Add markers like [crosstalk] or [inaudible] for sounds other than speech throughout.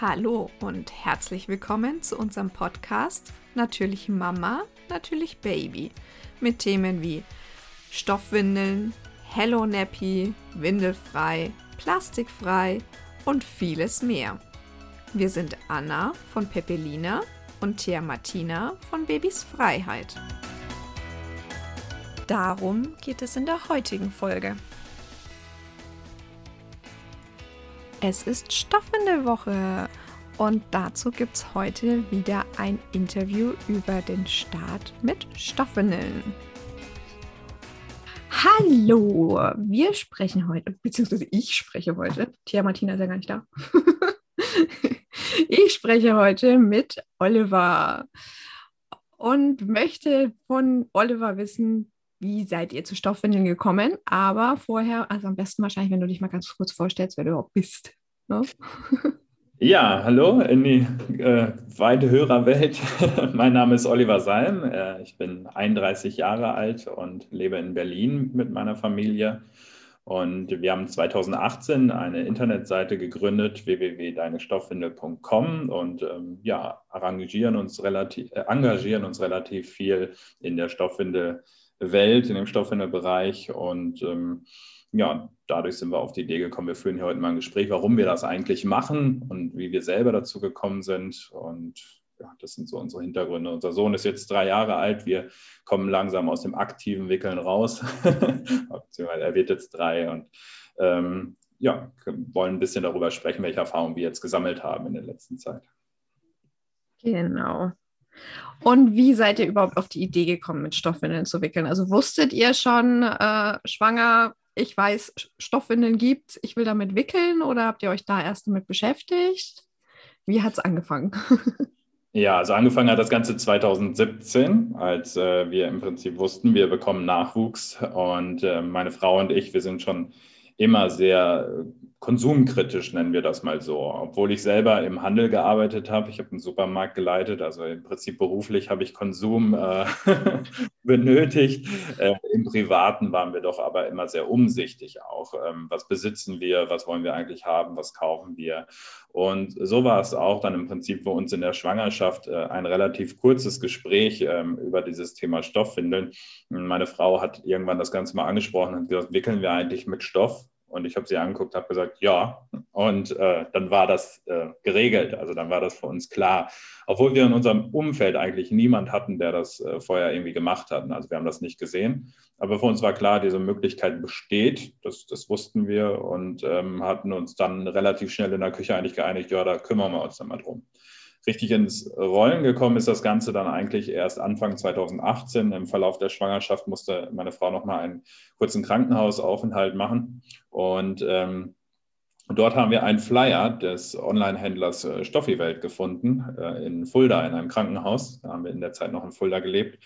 Hallo und herzlich willkommen zu unserem Podcast Natürlich Mama, natürlich Baby mit Themen wie Stoffwindeln, Hello Nappy, Windelfrei, Plastikfrei und vieles mehr. Wir sind Anna von Pepelina und Thea Martina von Babys Freiheit. Darum geht es in der heutigen Folge. Es ist Stoffwindelwoche und dazu gibt es heute wieder ein Interview über den Start mit Stoffwindeln. Hallo, wir sprechen heute, beziehungsweise ich spreche heute, Tia Martina ist ja gar nicht da. [laughs] ich spreche heute mit Oliver und möchte von Oliver wissen, wie seid ihr zu Stoffwindeln gekommen? Aber vorher, also am besten wahrscheinlich, wenn du dich mal ganz kurz vorstellst, wer du überhaupt bist. Ne? [laughs] Ja, hallo in die äh, weite Hörerwelt. [laughs] mein Name ist Oliver Salm. Äh, ich bin 31 Jahre alt und lebe in Berlin mit meiner Familie. Und wir haben 2018 eine Internetseite gegründet, www.deinestoffwindel.com und ähm, ja, engagieren uns, relativ, äh, engagieren uns relativ viel in der Stoffwindel. Welt, in dem Stoffwindelbereich. Und ähm, ja, dadurch sind wir auf die Idee gekommen, wir führen hier heute mal ein Gespräch, warum wir das eigentlich machen und wie wir selber dazu gekommen sind. Und ja, das sind so unsere Hintergründe. Unser Sohn ist jetzt drei Jahre alt. Wir kommen langsam aus dem aktiven Wickeln raus. [laughs] Er wird jetzt drei und ähm, ja, wollen ein bisschen darüber sprechen, welche Erfahrungen wir jetzt gesammelt haben in der letzten Zeit. Genau. Und wie seid ihr überhaupt auf die Idee gekommen, mit Stoffwindeln zu wickeln? Also wusstet ihr schon, äh, schwanger, ich weiß, Stoffwindeln gibt, ich will damit wickeln oder habt ihr euch da erst damit beschäftigt? Wie hat es angefangen? [laughs] Ja, also angefangen hat das Ganze 2017, als äh, wir im Prinzip wussten, wir bekommen Nachwuchs und äh, meine Frau und ich, wir sind schon immer sehr äh, konsumkritisch, nennen wir das mal so. Obwohl ich selber im Handel gearbeitet habe, ich habe einen Supermarkt geleitet, also im Prinzip beruflich habe ich Konsum äh, [laughs] benötigt. Äh, Im Privaten waren wir doch aber immer sehr umsichtig auch. Ähm, was besitzen wir, was wollen wir eigentlich haben, was kaufen wir? Und so war es auch dann im Prinzip für uns in der Schwangerschaft äh, ein relativ kurzes Gespräch ähm, über dieses Thema Stoffwindeln. Meine Frau hat irgendwann das Ganze mal angesprochen und gesagt, wickeln wir eigentlich mit Stoff? Und ich habe sie angeguckt, habe gesagt, ja. Und äh, dann war das äh, geregelt. Also dann war das für uns klar. Obwohl wir in unserem Umfeld eigentlich niemand hatten, der das äh, vorher irgendwie gemacht hat. Also wir haben das nicht gesehen. Aber für uns war klar, diese Möglichkeit besteht. Das, das wussten wir und ähm, hatten uns dann relativ schnell in der Küche eigentlich geeinigt, ja, da kümmern wir uns dann mal drum richtig ins Rollen gekommen ist das Ganze dann eigentlich erst Anfang 2018. Im Verlauf der Schwangerschaft musste meine Frau nochmal einen kurzen Krankenhausaufenthalt machen. Und ähm, dort haben wir einen Flyer des Online-Händlers äh, Stoffi-Welt gefunden äh, in Fulda, in einem Krankenhaus. Da haben wir in der Zeit noch in Fulda gelebt.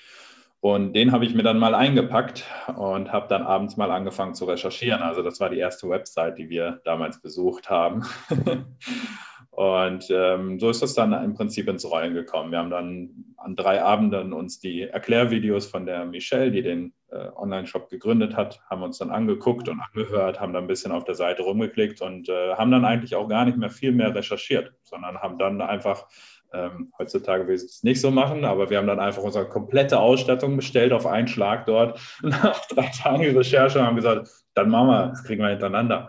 Und den habe ich mir dann mal eingepackt und habe dann abends mal angefangen zu recherchieren. Also das war die erste Website, die wir damals besucht haben. [laughs] Und ähm, so ist das dann im Prinzip ins Rollen gekommen. Wir haben dann an drei Abenden uns die Erklärvideos von der Michelle, die den äh, Online-Shop gegründet hat, haben uns dann angeguckt und angehört, haben dann ein bisschen auf der Seite rumgeklickt und äh, haben dann eigentlich auch gar nicht mehr viel mehr recherchiert, sondern haben dann einfach ähm, heutzutage will ich es nicht so machen, aber wir haben dann einfach unsere komplette Ausstattung bestellt auf einen Schlag dort. [laughs] Nach drei Tagen Recherche haben gesagt, dann machen wir, das kriegen wir hintereinander.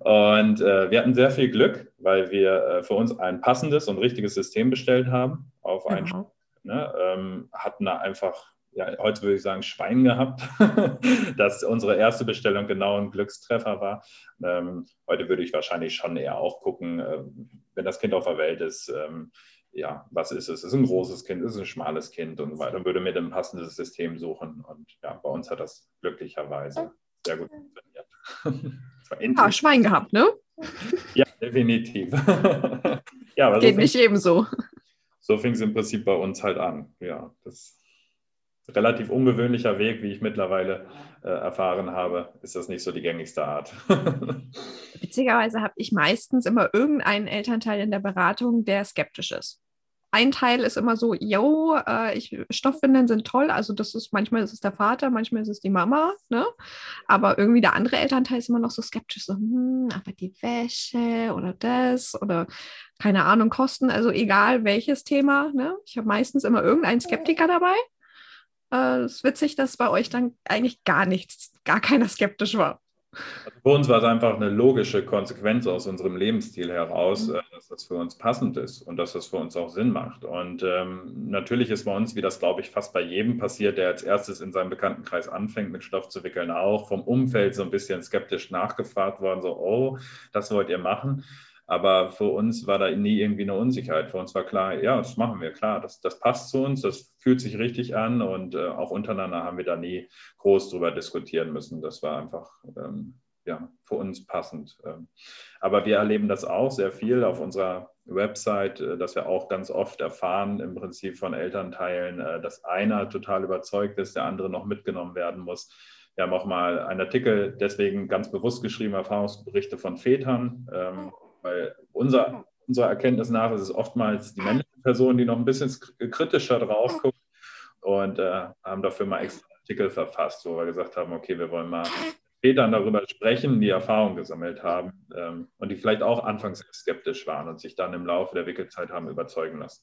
Und äh, wir hatten sehr viel Glück, weil wir äh, für uns ein passendes und richtiges System bestellt haben auf einen Schlag. Ne? Ähm, hatten da einfach ja, heute würde ich sagen, Schwein gehabt, [laughs] dass unsere erste Bestellung genau ein Glückstreffer war. Ähm, heute würde ich wahrscheinlich schon eher auch gucken, äh, wenn das Kind auf der Welt ist, ähm, ja, was ist es? Ist es ein großes Kind, ist es ein schmales Kind und so weiter. Dann würde mir ein passendes System suchen. Und ja, bei uns hat das glücklicherweise sehr gut funktioniert. [laughs] ah, Schwein gehabt, ne? [laughs] Ja, definitiv. [laughs] ja, aber Geht so nicht ebenso. So fing es im Prinzip bei uns halt an. Ja, das relativ ungewöhnlicher Weg, wie ich mittlerweile äh, erfahren habe, ist das nicht so die gängigste Art. Witzigerweise habe ich meistens immer irgendeinen Elternteil in der Beratung, der skeptisch ist. Ein Teil ist immer so, yo, äh, ich, Stoffwindeln sind toll. Also das ist, manchmal ist es der Vater, manchmal ist es die Mama, ne? Aber irgendwie der andere Elternteil ist immer noch so skeptisch, so, hm, aber die Wäsche oder das oder keine Ahnung, Kosten, also egal welches Thema, ne? Ich habe meistens immer irgendeinen Skeptiker dabei. Äh, es ist witzig, dass bei euch dann eigentlich gar nichts, gar keiner skeptisch war. Also für uns war es einfach eine logische Konsequenz aus unserem Lebensstil heraus, mhm. Äh, dass das für uns passend ist und dass das für uns auch Sinn macht. Und ähm, natürlich ist bei uns, wie das glaube ich fast bei jedem passiert, der als erstes in seinem Bekanntenkreis anfängt, mit Stoff zu wickeln, auch vom Umfeld so ein bisschen skeptisch nachgefragt worden, so, oh, das wollt ihr machen. Aber für uns war da nie irgendwie eine Unsicherheit. Für uns war klar, ja, das machen wir, klar, das, das passt zu uns, das fühlt sich richtig an und äh, auch untereinander haben wir da nie groß drüber diskutieren müssen. Das war einfach ähm, ja, für uns passend. Ähm, aber wir erleben das auch sehr viel auf unserer Website, äh, dass wir auch ganz oft erfahren, im Prinzip von Elternteilen, äh, dass einer total überzeugt ist, der andere noch mitgenommen werden muss. Wir haben auch mal einen Artikel deswegen ganz bewusst geschrieben, Erfahrungsberichte von Vätern, ähm, weil unser, unserer Erkenntnis nach ist es oftmals die männliche Person, die noch ein bisschen kritischer drauf guckt und äh, haben dafür mal extra Artikel verfasst, wo wir gesagt haben, okay, wir wollen mal Vätern darüber sprechen, die Erfahrung gesammelt haben ähm, und die vielleicht auch anfangs skeptisch waren und sich dann im Laufe der Wickelzeit haben überzeugen lassen.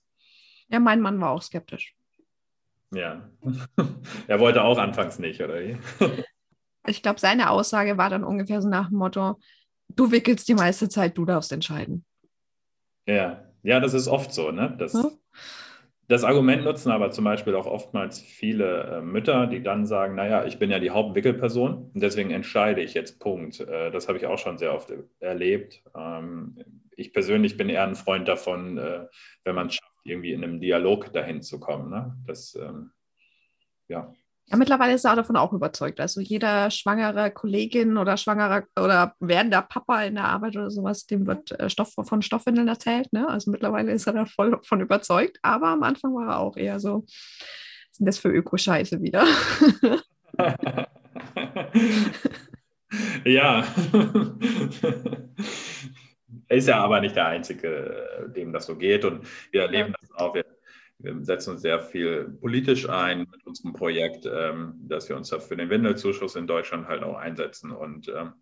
Ja, mein Mann war auch skeptisch. Ja, [laughs] er wollte auch anfangs nicht, oder ich glaube, seine Aussage war dann ungefähr so nach dem Motto, du wickelst die meiste Zeit, du darfst entscheiden. Ja, ja, das ist oft so. Ne? Das, ja. das Argument nutzen aber zum Beispiel auch oftmals viele äh, Mütter, die dann sagen, naja, ich bin ja die Hauptwickelperson und deswegen entscheide ich jetzt Punkt. Äh, das habe ich auch schon sehr oft erlebt. Ähm, ich persönlich bin eher ein Freund davon, äh, wenn man es schafft, irgendwie in einem Dialog dahin zu kommen. Ne? Das, ähm, ja. Ja, mittlerweile ist er davon auch überzeugt. Also jeder schwangere Kollegin oder schwangerer oder werdender Papa in der Arbeit oder sowas, dem wird äh, Stoff von Stoffwindeln erzählt. Ne? Also mittlerweile ist er da voll von überzeugt. Aber am Anfang war er auch eher so, was sind das für Ökoscheiße wieder? [laughs] ja. [laughs] er ist ja aber nicht der Einzige, dem das so geht. Und wir erleben ja. das auch. Wir wir setzen uns sehr viel politisch ein mit unserem Projekt, ähm, dass wir uns für den Windelzuschuss in Deutschland halt auch einsetzen. Und ähm,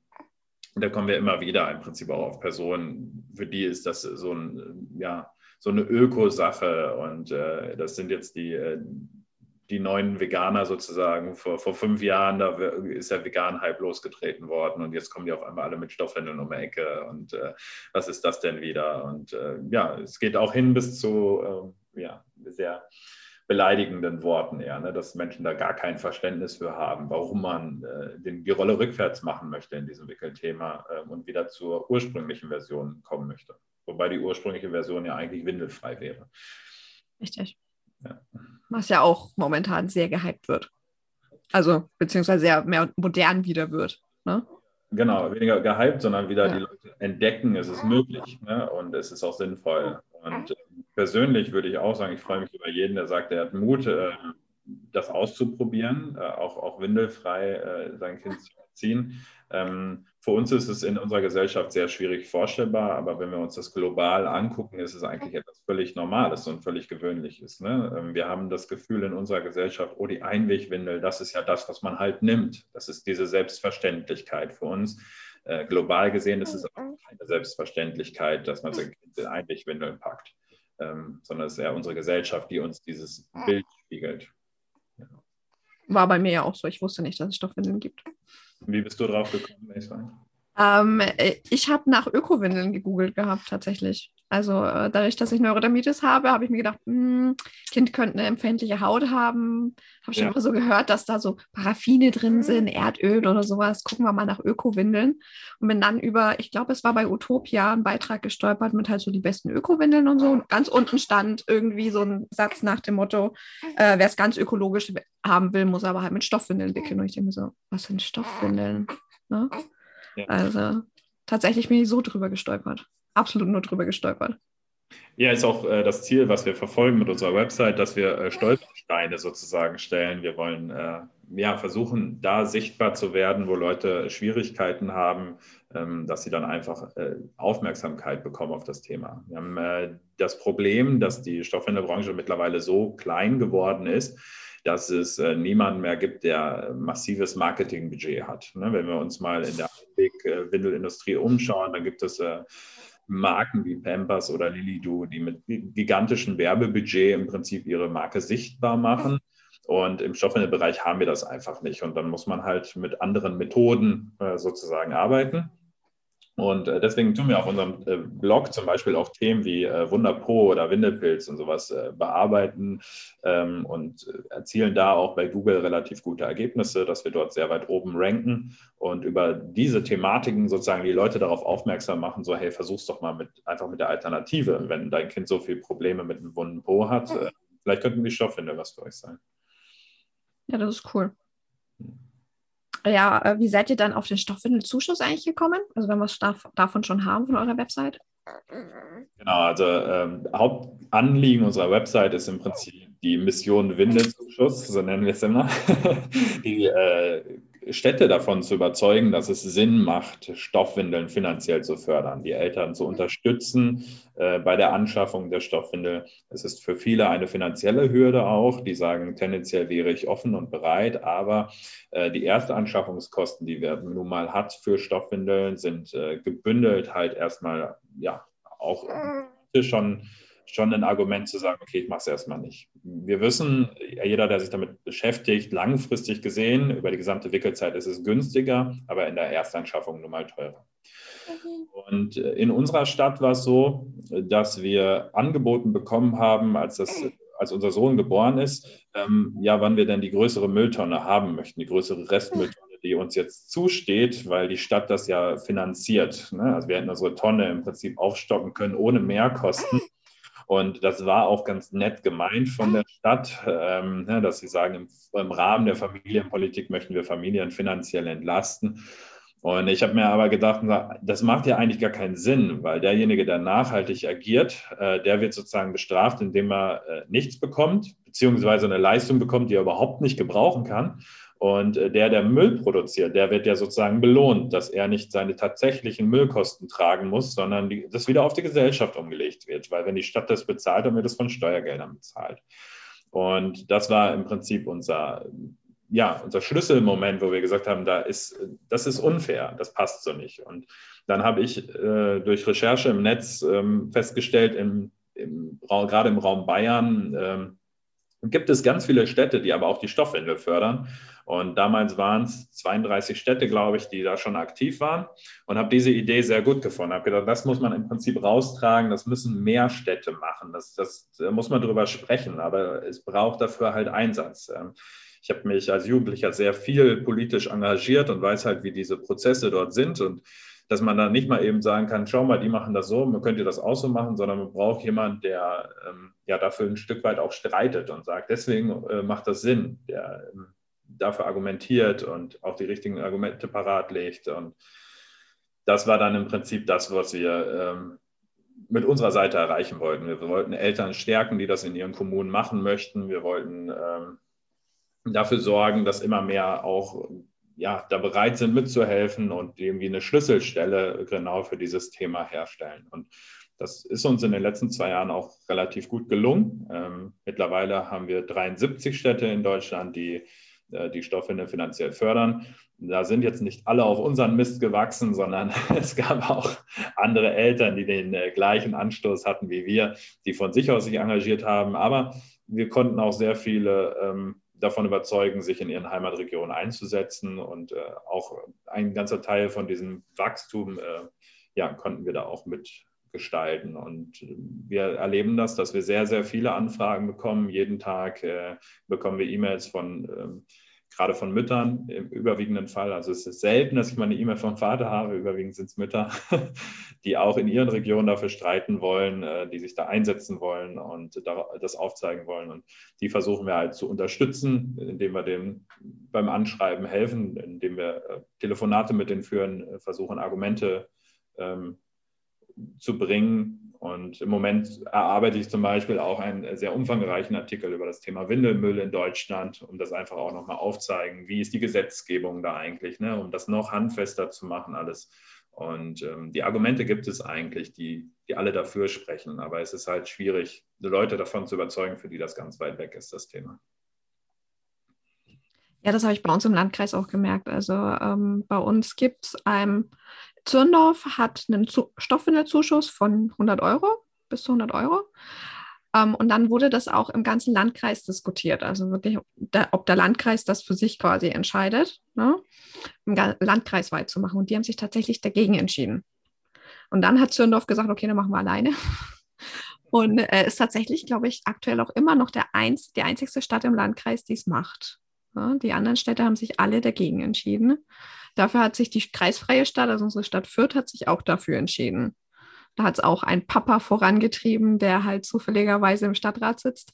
da kommen wir immer wieder im Prinzip auch auf Personen, für die ist das so, ein, ja, so eine Ökosache. Und äh, das sind jetzt die, äh, die neuen Veganer sozusagen. Vor, vor fünf Jahren, da ist der Vegan-Hype losgetreten worden und jetzt kommen die auf einmal alle mit Stoffwindeln um die Ecke. Und äh, was ist das denn wieder? Und äh, ja, es geht auch hin bis zu ähm, ja, sehr beleidigenden Worten eher, ne? dass Menschen da gar kein Verständnis für haben, warum man äh, den, die Rolle rückwärts machen möchte in diesem Wickelthema äh, und wieder zur ursprünglichen Version kommen möchte. Wobei die ursprüngliche Version ja eigentlich windelfrei wäre. Richtig. Ja. Was ja auch momentan sehr gehypt wird. Also, beziehungsweise sehr mehr modern wieder wird. Ne? Genau, weniger gehypt, sondern wieder ja. die Leute entdecken, es ist möglich ne? und es ist auch sinnvoll. Und äh, persönlich würde ich auch sagen, ich freue mich über jeden, der sagt, er hat Mut, äh, das auszuprobieren, äh, auch, auch windelfrei äh, sein Kind zu erziehen. Ähm, für uns ist es in unserer Gesellschaft sehr schwierig vorstellbar, aber wenn wir uns das global angucken, ist es eigentlich etwas völlig Normales und völlig Gewöhnliches. Ne? Ähm, wir haben das Gefühl in unserer Gesellschaft, oh, die Einwegwindel, das ist ja das, was man halt nimmt. Das ist diese Selbstverständlichkeit für uns. global gesehen ist es auch keine Selbstverständlichkeit, dass man sein Kind in Einwegwindeln packt ähm, sondern es ist eher unsere Gesellschaft, die uns dieses Bild spiegelt. Ja. War bei mir ja auch so. Ich wusste nicht, dass es Stoffwindeln gibt. Wie bist du drauf gekommen, ähm, äh, ich habe nach Ökowindeln gegoogelt gehabt, tatsächlich. Also äh, dadurch, dass ich Neurodermitis habe, habe ich mir gedacht, mh, hm, Kind könnte eine empfindliche Haut haben. Habe schon ja. immer so gehört, dass da so Paraffine drin sind, Erdöl oder sowas. Gucken wir mal nach Ökowindeln. Und bin dann über, ich glaube, es war bei Utopia ein Beitrag gestolpert mit halt so die besten Ökowindeln und so. Und ganz unten stand irgendwie so ein Satz nach dem Motto, äh, wer es ganz ökologisch haben will, muss aber halt mit Stoffwindeln wickeln. Und ich denke mir so, was sind Stoffwindeln? Ne? Ja. Also tatsächlich bin ich so drüber gestolpert absolut nur drüber gestolpert. Ja, ist auch äh, das Ziel, was wir verfolgen mit unserer Website, dass wir äh, Stolpersteine sozusagen stellen. Wir wollen äh, ja, versuchen, da sichtbar zu werden, wo Leute Schwierigkeiten haben, ähm, dass sie dann einfach äh, Aufmerksamkeit bekommen auf das Thema. Wir haben äh, das Problem, dass die Stoffwindelbranche mittlerweile so klein geworden ist, dass es äh, niemanden mehr gibt, der massives Marketingbudget hat. Ne? Wenn wir uns mal in der Windelindustrie umschauen, dann gibt es Marken wie Pampers oder Lilido, die mit gigantischem Werbebudget im Prinzip ihre Marke sichtbar machen. Und im Stoffwindelbereich haben wir das einfach nicht. Und dann muss man halt mit anderen Methoden äh, sozusagen arbeiten. Und äh, deswegen tun wir auf unserem äh, Blog zum Beispiel auch Themen wie äh, Wunderpro oder Windelpilz und sowas bearbeiten ähm, und erzielen da auch bei Google relativ gute Ergebnisse, dass wir dort sehr weit oben ranken und über diese Thematiken sozusagen die Leute darauf aufmerksam machen, so hey, versuch's doch mal mit, einfach mit der Alternative, wenn dein Kind so viele Probleme mit einem wunden Po hat. vielleicht könnten die Stoffwinde was für euch sein. Ja, das ist cool. Ja, äh, wie seid ihr dann auf den Stoffwindelzuschuss eigentlich gekommen? Also wenn wir es davon schon haben von eurer Website? Genau, also ähm, Hauptanliegen unserer Website ist im Prinzip die Mission Windelzuschuss, so nennen wir es immer. [laughs] die äh, Städte davon zu überzeugen, dass es Sinn macht, Stoffwindeln finanziell zu fördern, die Eltern zu unterstützen äh, bei der Anschaffung der Stoffwindel. Es ist für viele eine finanzielle Hürde auch. Die sagen, tendenziell wäre ich offen und bereit, aber äh, die erste Anschaffungskosten, die wir nun mal hat für Stoffwindeln, sind äh, gebündelt halt erstmal, ja, auch schon schon ein Argument zu sagen, okay, ich mache es erstmal nicht. Wir wissen, jeder, der sich damit beschäftigt, langfristig gesehen, über die gesamte Wickelzeit ist es günstiger, aber in der Erstanschaffung nun mal teurer. Und in unserer Stadt war es so, dass wir angeboten bekommen haben, als, das, als unser Sohn geboren ist, ähm, ja, wann wir denn die größere Mülltonne haben möchten, die größere Restmülltonne die uns jetzt zusteht, weil die Stadt das ja finanziert. Ne? Also wir hätten unsere Tonne im Prinzip aufstocken können ohne Mehrkosten. Und das war auch ganz nett gemeint von der Stadt, ähm, ne, dass sie sagen, im, im, Rahmen der Familienpolitik möchten wir Familien finanziell entlasten. Und ich habe mir aber gedacht, das macht ja eigentlich gar keinen Sinn, weil derjenige, der nachhaltig agiert, äh, der wird sozusagen bestraft, indem er äh, nichts bekommt, beziehungsweise eine Leistung bekommt, die er überhaupt nicht gebrauchen kann. Und äh, der, der Müll produziert, der wird ja sozusagen belohnt, dass er nicht seine tatsächlichen Müllkosten tragen muss, sondern die, das wieder auf die Gesellschaft umgelegt wird. Weil wenn die Stadt das bezahlt, dann wird es von Steuergeldern bezahlt. Und das war im Prinzip unser, ja, unser Schlüsselmoment, wo wir gesagt haben, da ist, das ist unfair, das passt so nicht. Und dann habe ich äh, durch Recherche im Netz ähm, festgestellt, im, im, gerade im Raum Bayern, ähm, gibt es ganz viele Städte, die aber auch die Stoffwindel fördern. Und damals waren es 32 Städte, glaube ich, die da schon aktiv waren und habe diese Idee sehr gut gefunden. Habe gedacht, das muss man im Prinzip raustragen, das müssen mehr Städte machen. Das, das da muss man drüber sprechen, aber es braucht dafür halt Einsatz. Ähm, ich habe mich als Jugendlicher sehr viel politisch engagiert und weiß halt, wie diese Prozesse dort sind und dass man da nicht mal eben sagen kann, schau mal, die machen das so, man könnte das auch so machen, sondern man braucht jemanden, der ähm, ja dafür ein Stück weit auch streitet und sagt, deswegen äh, macht das Sinn, der ähm, dafür argumentiert und auch die richtigen Argumente parat legt. Und das war dann im Prinzip das, was wir ähm, mit unserer Seite erreichen wollten. Wir wollten Eltern stärken, die das in ihren Kommunen machen möchten. Wir wollten ähm, dafür sorgen, dass immer mehr auch ja, da bereit sind mitzuhelfen und irgendwie eine Schlüsselstelle genau für dieses Thema herstellen. Und das ist uns in den letzten zwei Jahren auch relativ gut gelungen. Ähm, mittlerweile haben wir 73 Städte in Deutschland, die äh, die Stoffwindeln finanziell fördern. Da sind jetzt nicht alle auf unseren Mist gewachsen, sondern [laughs] es gab auch andere Eltern, die den äh, gleichen Anstoß hatten wie wir, die von sich aus sich engagiert haben. Aber wir konnten auch sehr viele ähm, davon überzeugen, sich in ihren Heimatregionen einzusetzen. Und äh, auch ein ganzer Teil von diesem Wachstum äh, ja, konnten wir da auch mit gestalten. Und wir erleben das, dass wir sehr, sehr viele Anfragen bekommen. Jeden Tag äh, bekommen wir E-Mails von, ähm, gerade von Müttern im überwiegenden Fall. Also es ist selten, dass ich mal eine E-Mail vom Vater habe, überwiegend sind es Mütter, [laughs] die auch in ihren Regionen dafür streiten wollen, äh, die sich da einsetzen wollen und das aufzeigen wollen. Und die versuchen wir halt zu unterstützen, indem wir dem beim Anschreiben helfen, indem wir äh, Telefonate mit denen führen, äh, versuchen Argumente ähm, zu bringen. Und im Moment erarbeite ich zum Beispiel auch einen sehr umfangreichen Artikel über das Thema Windelmüll in Deutschland, um das einfach auch nochmal aufzeigen, wie ist die Gesetzgebung da eigentlich, ne, um das noch handfester zu machen alles. Und ähm, die Argumente gibt es eigentlich, die, die alle dafür sprechen. Aber es ist halt schwierig, Leute davon zu überzeugen, für die das ganz weit weg ist, das Thema. Ja, das habe ich bei uns im Landkreis auch gemerkt. Also ähm, bei uns gibt es ein, Zürndorf hat einen Zu Stoffwindelzuschuss von 100 Euro bis zu 100 Euro. Ähm, und dann wurde das auch im ganzen Landkreis diskutiert. Also wirklich, der, ob der Landkreis das für sich quasi entscheidet, ne, landkreisweit zu machen. Und die haben sich tatsächlich dagegen entschieden. Und dann hat Zürndorf gesagt, okay, dann machen wir alleine. [laughs] Und äh, ist tatsächlich, glaube ich, aktuell auch immer noch der einz die einzigste Stadt im Landkreis, die es macht. Ja, die anderen Städte haben sich alle dagegen entschieden. Dafür hat sich die kreisfreie Stadt, also unsere Stadt Fürth, hat sich auch dafür entschieden. Da hat es auch ein Papa vorangetrieben, der halt zufälligerweise im Stadtrat sitzt.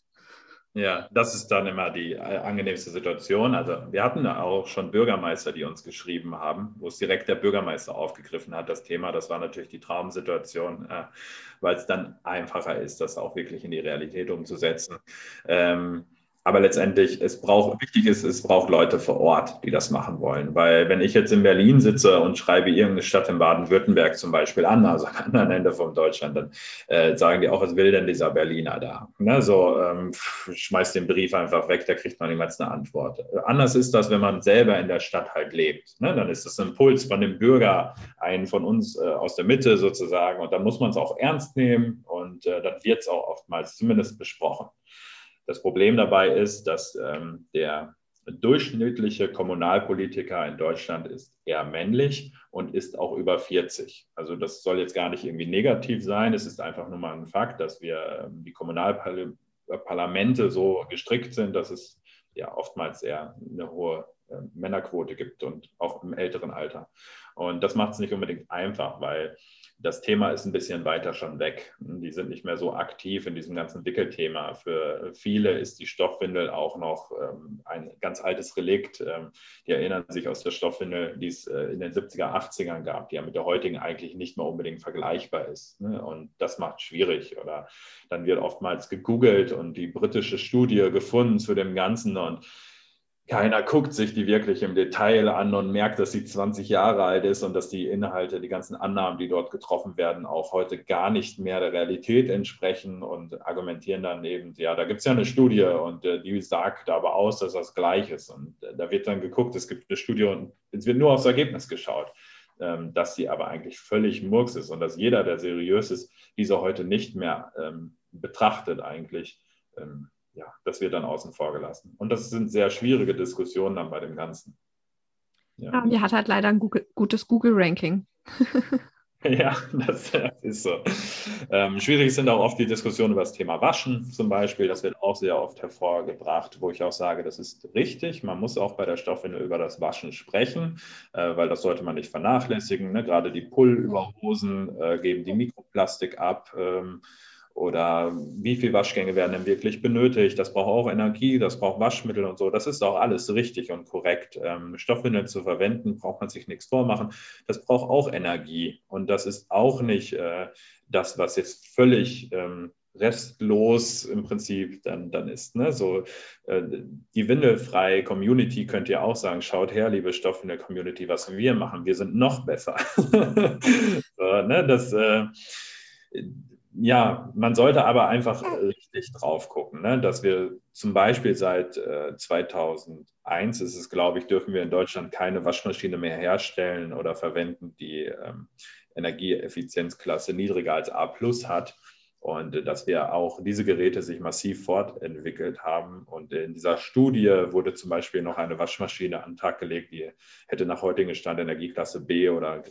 Ja, das ist dann immer die äh, angenehmste Situation. Also wir hatten auch schon Bürgermeister, die uns geschrieben haben, wo es direkt der Bürgermeister aufgegriffen hat, das Thema. Das war natürlich die Traumsituation, äh, weil es dann einfacher ist, das auch wirklich in die Realität umzusetzen. Ähm, aber letztendlich, es braucht, wichtig ist, es braucht Leute vor Ort, die das machen wollen. Weil wenn ich jetzt in Berlin sitze und schreibe irgendeine Stadt in Baden-Württemberg zum Beispiel an, also am anderen Ende von Deutschland, dann äh, sagen die auch, was will denn dieser Berliner da? Ne, so, ähm, schmeißt den Brief einfach weg, da kriegt man niemals eine Antwort. Anders ist das, wenn man selber in der Stadt halt lebt. Ne? Dann ist das ein Impuls von dem Bürger, einen von uns äh, aus der Mitte sozusagen. Und dann muss man es auch ernst nehmen und äh, dann wird es auch oftmals zumindest besprochen. Das Problem dabei ist, dass ähm, der durchschnittliche Kommunalpolitiker in Deutschland ist eher männlich und ist auch über 40. Also das soll jetzt gar nicht irgendwie negativ sein. Es ist einfach nur mal ein Fakt, dass wir ähm, die Kommunalparlamente so gestrickt sind, dass es ja oftmals eher eine hohe äh, Männerquote gibt und auch im älteren Alter. Und das macht es nicht unbedingt einfach, weil das Thema ist ein bisschen weiter schon weg. Die sind nicht mehr so aktiv in diesem ganzen Wickelthema. Für viele ist die Stoffwindel auch noch ähm, ein ganz altes Relikt. Ähm, die erinnern sich aus der Stoffwindel, die es äh, in den 70er, 80ern gab, die ja mit der heutigen eigentlich nicht mehr unbedingt vergleichbar ist. Ne? Und das macht schwierig. Oder dann wird oftmals gegoogelt und die britische Studie gefunden zu dem Ganzen und keiner guckt sich die wirklich im Detail an und merkt, dass sie 20 Jahre alt ist und dass die Inhalte, die ganzen Annahmen, die dort getroffen werden, auch heute gar nicht mehr der Realität entsprechen und argumentieren dann eben, ja, da gibt es ja eine Studie und äh, die sagt aber aus, dass das gleich ist. Und äh, da wird dann geguckt, es gibt eine Studie und es wird nur aufs Ergebnis geschaut, ähm, dass sie aber eigentlich völlig murks ist und dass jeder, der seriös ist, diese heute nicht mehr ähm, betrachtet eigentlich. Ja, das wird dann außen vor gelassen. Und das sind sehr schwierige Diskussionen dann bei dem Ganzen. Ja, ja die hat halt leider ein Google, gutes Google-Ranking. [laughs] ja, das, ist so. Ähm, schwierig sind auch oft die Diskussionen über das Thema Waschen zum Beispiel. Das wird auch sehr oft hervorgebracht, wo ich auch sage, das ist richtig. Man muss auch bei der Stoffwindel über das Waschen sprechen, äh, weil das sollte man nicht vernachlässigen. Ne? Gerade die Pull-Überhosen äh, geben die Mikroplastik ab. Ähm, oder wie viele Waschgänge werden denn wirklich benötigt? Das braucht auch Energie, das braucht Waschmittel und so. Das ist auch alles richtig und korrekt. Ähm, Stoffwindeln zu verwenden, braucht man sich nichts vormachen. Das braucht auch Energie. Und das ist auch nicht äh, das, was jetzt völlig ähm, restlos im Prinzip dann, dann ist. Ne? So, äh, die windelfreie Community könnt ihr auch sagen, schaut her, liebe Stoffwindel-Community, was wir machen. Wir sind noch besser. [laughs] so, ne? Das äh, ja, man sollte aber einfach richtig drauf gucken, ne? dass wir zum Beispiel seit äh, 2001 ist es, glaube ich, dürfen wir in Deutschland keine Waschmaschine mehr herstellen oder verwenden, die ähm, Energieeffizienzklasse niedriger als A plus hat. Und äh, dass wir auch diese Geräte sich massiv fortentwickelt haben. Und in dieser Studie wurde zum Beispiel noch eine Waschmaschine an den Tag gelegt, die hätte nach heutigem Stand Energieklasse B oder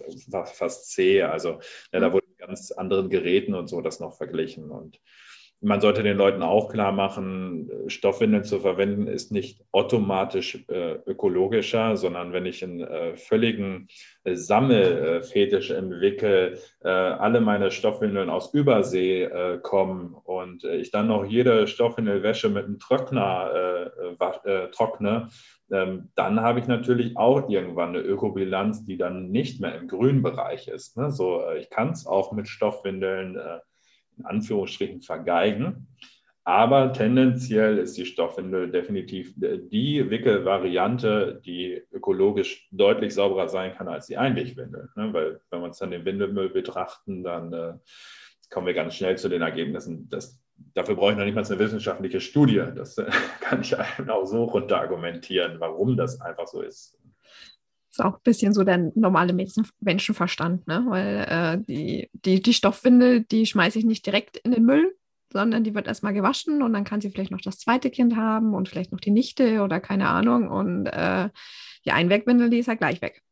fast C. Also ja, da wurde ganz anderen Geräten und so das noch verglichen. Und man sollte den Leuten auch klar machen, Stoffwindeln zu verwenden ist nicht automatisch äh, ökologischer, sondern wenn ich einen äh, völligen äh, Sammelfetisch entwickle, äh, alle meine Stoffwindeln aus Übersee äh, kommen und ich dann noch jede Stoffwindelwäsche mit einem Trockner trockne, ähm, dann habe ich natürlich auch irgendwann eine Ökobilanz, die dann nicht mehr im grünen Bereich ist. Ne? So, äh, ich kann es auch mit Stoffwindeln äh, in Anführungsstrichen vergeigen. Aber tendenziell ist die Stoffwindel definitiv die Wickelvariante, die ökologisch deutlich sauberer sein kann als die Einwegwindel. Ne? Weil wenn wir uns dann den Windelmüll betrachten, dann äh, kommen wir ganz schnell zu den Ergebnissen, dass dafür brauche ich noch nicht mal eine wissenschaftliche Studie. Das äh, [laughs] kann ich einem auch so runter argumentieren, warum das einfach so ist. Das ist auch ein bisschen so der normale Menschenverstand, ne? weil äh, die, die, die Stoffwindel, die schmeiße ich nicht direkt in den Müll, sondern die wird erstmal gewaschen und dann kann sie vielleicht noch das zweite Kind haben und vielleicht noch die Nichte oder keine Ahnung. Und äh, die Einwegwindel, die ist ja gleich weg.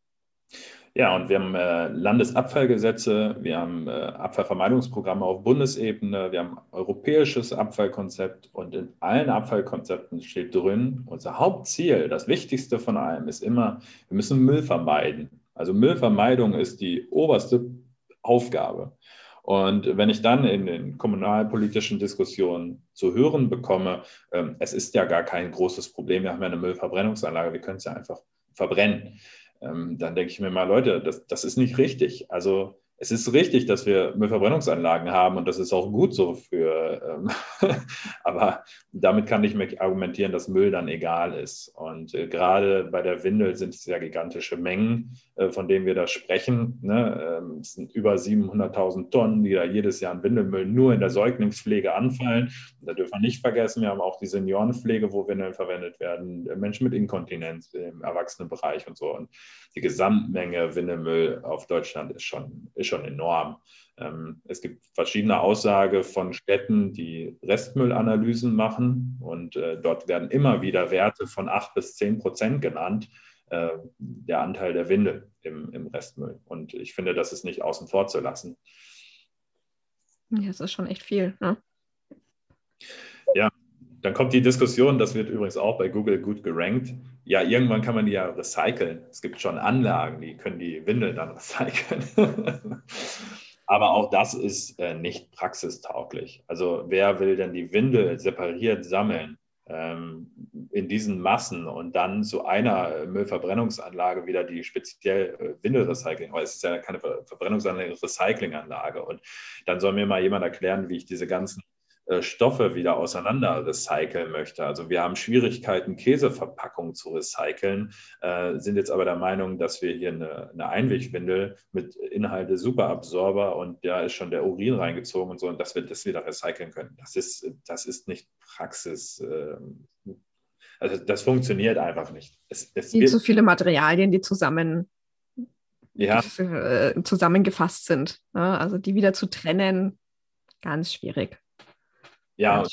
Ja, und wir haben äh, Landesabfallgesetze, wir haben äh, Abfallvermeidungsprogramme auf Bundesebene, wir haben europäisches Abfallkonzept und in allen Abfallkonzepten steht drin, unser Hauptziel, das Wichtigste von allem ist immer, wir müssen Müll vermeiden. Also Müllvermeidung ist die oberste Aufgabe. Und wenn ich dann in den kommunalpolitischen Diskussionen zu hören bekomme, ähm, es ist ja gar kein großes Problem, wir haben ja eine Müllverbrennungsanlage, wir können es ja einfach verbrennen, ähm, dann denke ich mir mal, Leute, das, das ist nicht richtig. Also es ist richtig, dass wir Müllverbrennungsanlagen haben und das ist auch gut so für, ähm, [laughs] aber damit kann ich mir argumentieren, dass Müll dann egal ist. Und äh, gerade bei der Windel sind es ja gigantische Mengen, äh, von denen wir da sprechen. Ne? Ähm, es sind über 700.000 Tonnen, die da jedes Jahr an Windelmüll nur in der Säuglingspflege anfallen. Und da dürfen wir nicht vergessen, wir haben auch die Seniorenpflege, wo Windeln verwendet werden, Menschen mit Inkontinenz im Erwachsenenbereich und so. Und die Gesamtmenge Windelmüll auf Deutschland ist schon, ist schon enorm. Ähm, es gibt verschiedene Aussagen von Städten, die Restmüllanalysen machen und äh, dort werden immer wieder Werte von 8 bis 10 Prozent genannt, äh, der Anteil der Windel im, im Restmüll. Und ich finde, das ist nicht außen vor zu lassen. Ja, das ist schon echt viel. Ne? Ja, dann kommt die Diskussion, das wird übrigens auch bei Google gut gerankt. Ja, irgendwann kann man die ja recyceln. Es gibt schon Anlagen, die können die Windeln dann [laughs] recyceln. Aber auch das ist äh, nicht praxistauglich. Also wer will denn die Windel separiert sammeln ähm, in diesen Massen und dann zu einer Müllverbrennungsanlage wieder die speziell äh, Windelrecycling, weil es ist ja keine Verbrennungsanlage, Recyclinganlage. Und dann soll mir mal jemand erklären, wie ich diese ganzen äh, Stoffe wieder auseinander recyceln möchte. Also wir haben Schwierigkeiten, Käseverpackungen zu recyceln, äh, sind jetzt aber der Meinung, dass wir hier eine, eine Einwegwindel mit Inhalte Superabsorber und da ist schon der Urin reingezogen und so, und dass wir das wieder recyceln können. Das ist, das ist nicht Praxis. Äh, also das funktioniert einfach nicht. Es, es Viel zu viele Materialien, die zusammen ja. Äh, zusammengefasst sind. Ne? Also die wieder zu trennen, ganz schwierig. Ja,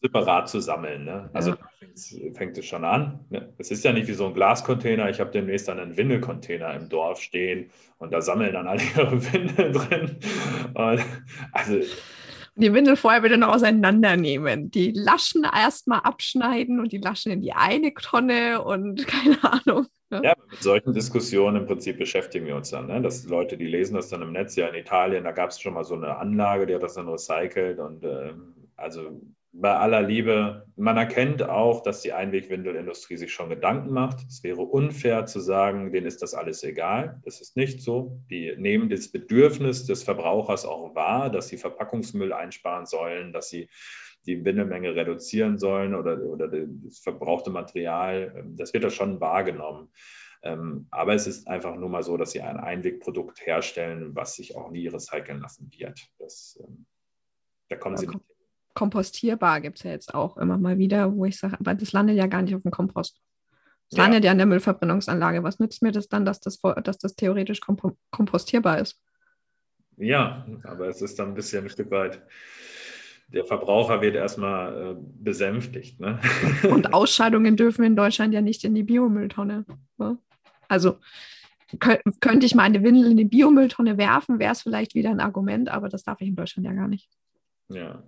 separat zu sammeln. Ne? Also ja. fängt es schon an. Ne? Es ist ja nicht wie so ein Glascontainer. Ich habe demnächst dann einen Windelcontainer im Dorf stehen und da sammeln dann alle [laughs] ihre Windeln drin. Und also die Windel vorher bitte noch auseinandernehmen. Die Laschen erstmal abschneiden und die Laschen in die eine Tonne und [laughs] keine Ahnung. Ne? Ja, mit solchen Diskussionen im Prinzip beschäftigen wir uns dann. Ne? Dass Leute, die lesen das dann im Netz, ja in Italien, da gab es schon mal so eine Anlage, die hat das dann recycelt und äh, also bei aller Liebe, man erkennt auch, dass die Einwegwindelindustrie sich schon Gedanken macht. Es wäre unfair zu sagen, denen ist das alles egal. Das ist nicht so. Die nehmen das Bedürfnis des Verbrauchers auch wahr, dass sie Verpackungsmüll einsparen sollen, dass sie die Windelmenge reduzieren sollen oder, oder das verbrauchte Material. Das wird da schon wahrgenommen. Ähm, aber es ist einfach nur mal so, dass sie ein Einwegprodukt herstellen, was sich auch nie recyceln lassen wird. Das, ähm, da kommen sie nicht kompostierbar gibt es ja jetzt auch immer mal wieder, wo ich sage, aber das landet ja gar nicht auf dem Kompost. Das ja. landet ja in der Müllverbrennungsanlage. Was nützt mir das dann, dass das, dass das theoretisch kompostierbar ist? Ja, aber es ist dann ein bisschen ein Stück weit. Der Verbraucher wird erstmal äh, besänftigt. Ne? [laughs] Und Ausscheidungen dürfen in Deutschland ja nicht in die Biomülltonne. Ne? Also könnte ich meine Windel in die Biomülltonne werfen, wäre es vielleicht wieder ein Argument, aber das darf ich in Deutschland ja gar nicht. Ja,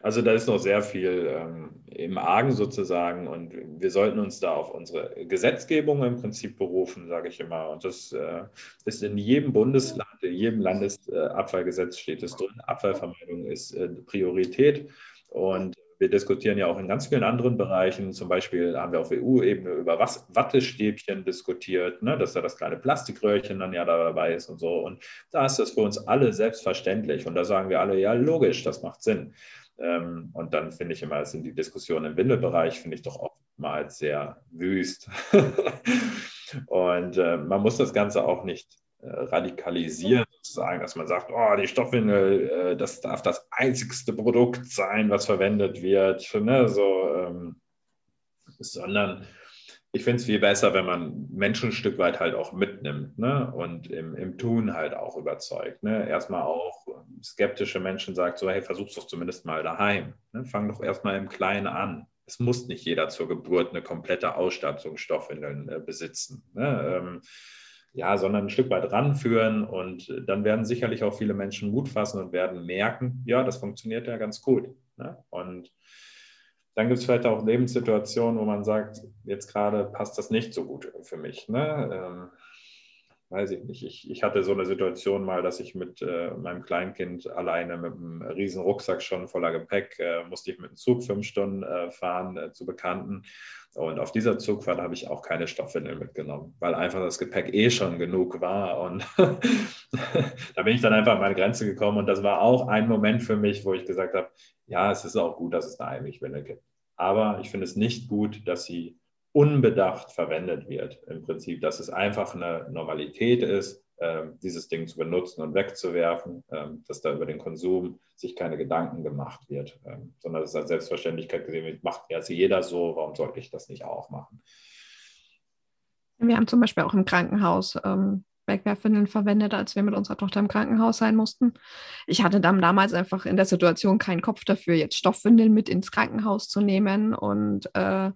also da ist noch sehr viel ähm, im Argen sozusagen und wir sollten uns da auf unsere Gesetzgebung im Prinzip berufen, sage ich immer. Und das äh, ist in jedem Bundesland, in jedem Landesabfallgesetz steht es drin. Abfallvermeidung ist äh, Priorität und wir diskutieren ja auch in ganz vielen anderen Bereichen. Zum Beispiel haben wir auf EU-Ebene über was, Wattestäbchen diskutiert, ne, dass da das kleine Plastikröhrchen dann ja dabei ist und so. Und da ist das für uns alle selbstverständlich. Und da sagen wir alle, ja, logisch, das macht Sinn. Ähm, und dann finde ich immer, sind die Diskussionen im Windelbereich, finde ich doch oftmals sehr wüst. [laughs] und äh, man muss das Ganze auch nicht radikalisieren, sozusagen, dass man sagt, oh, die Stoffwindel, äh, das darf das einzigste Produkt sein, was verwendet wird, ne? so, ähm, sondern ich finde es viel besser, wenn man Menschen ein Stück weit halt auch mitnimmt ne? und im, im Tun halt auch überzeugt. Ne? Erstmal auch skeptische Menschen sagt so, hey, versuch's doch zumindest mal daheim. Ne? Fang doch erstmal im Kleinen an. Es muss nicht jeder zur Geburt eine komplette Ausstattung Stoffwindeln äh, besitzen. Ne? Ähm, ja, sondern ein Stück weit ranführen und dann werden sicherlich auch viele Menschen Mut fassen und werden merken, ja, das funktioniert ja ganz gut. Ne? Und dann gibt es vielleicht auch Lebenssituationen, wo man sagt, jetzt gerade passt das nicht so gut für mich. Ne? Ähm, weiß ich nicht. Ich, ich hatte so eine Situation mal, dass ich mit äh, meinem Kleinkind alleine mit einem riesen Rucksack schon voller Gepäck äh, musste ich mit dem Zug fünf Stunden äh, fahren äh, zu Bekannten. Und auf dieser Zugfahrt habe ich auch keine Stoffwindeln mitgenommen, weil einfach das Gepäck eh schon genug war. Und [laughs] da bin ich dann einfach an meine Grenze gekommen. Und das war auch ein Moment für mich, wo ich gesagt habe, ja, es ist auch gut, dass es eine Heimlichwindel gibt. Aber ich finde es nicht gut, dass sie unbedacht verwendet wird. Im Prinzip, dass es einfach eine Normalität ist, ähm, dieses Ding zu benutzen und wegzuwerfen, ähm, dass da über den Konsum sich keine Gedanken gemacht wird, ähm, sondern dass es als Selbstverständlichkeit gesehen wird, macht jetzt jeder so, warum sollte ich das nicht auch machen? Wir haben zum Beispiel auch im Krankenhaus ähm, Wegwerfwindeln verwendet, als wir mit unserer Tochter im Krankenhaus sein mussten. Ich hatte dann damals einfach in der Situation keinen Kopf dafür, jetzt Stoffwindeln mit ins Krankenhaus zu nehmen und äh,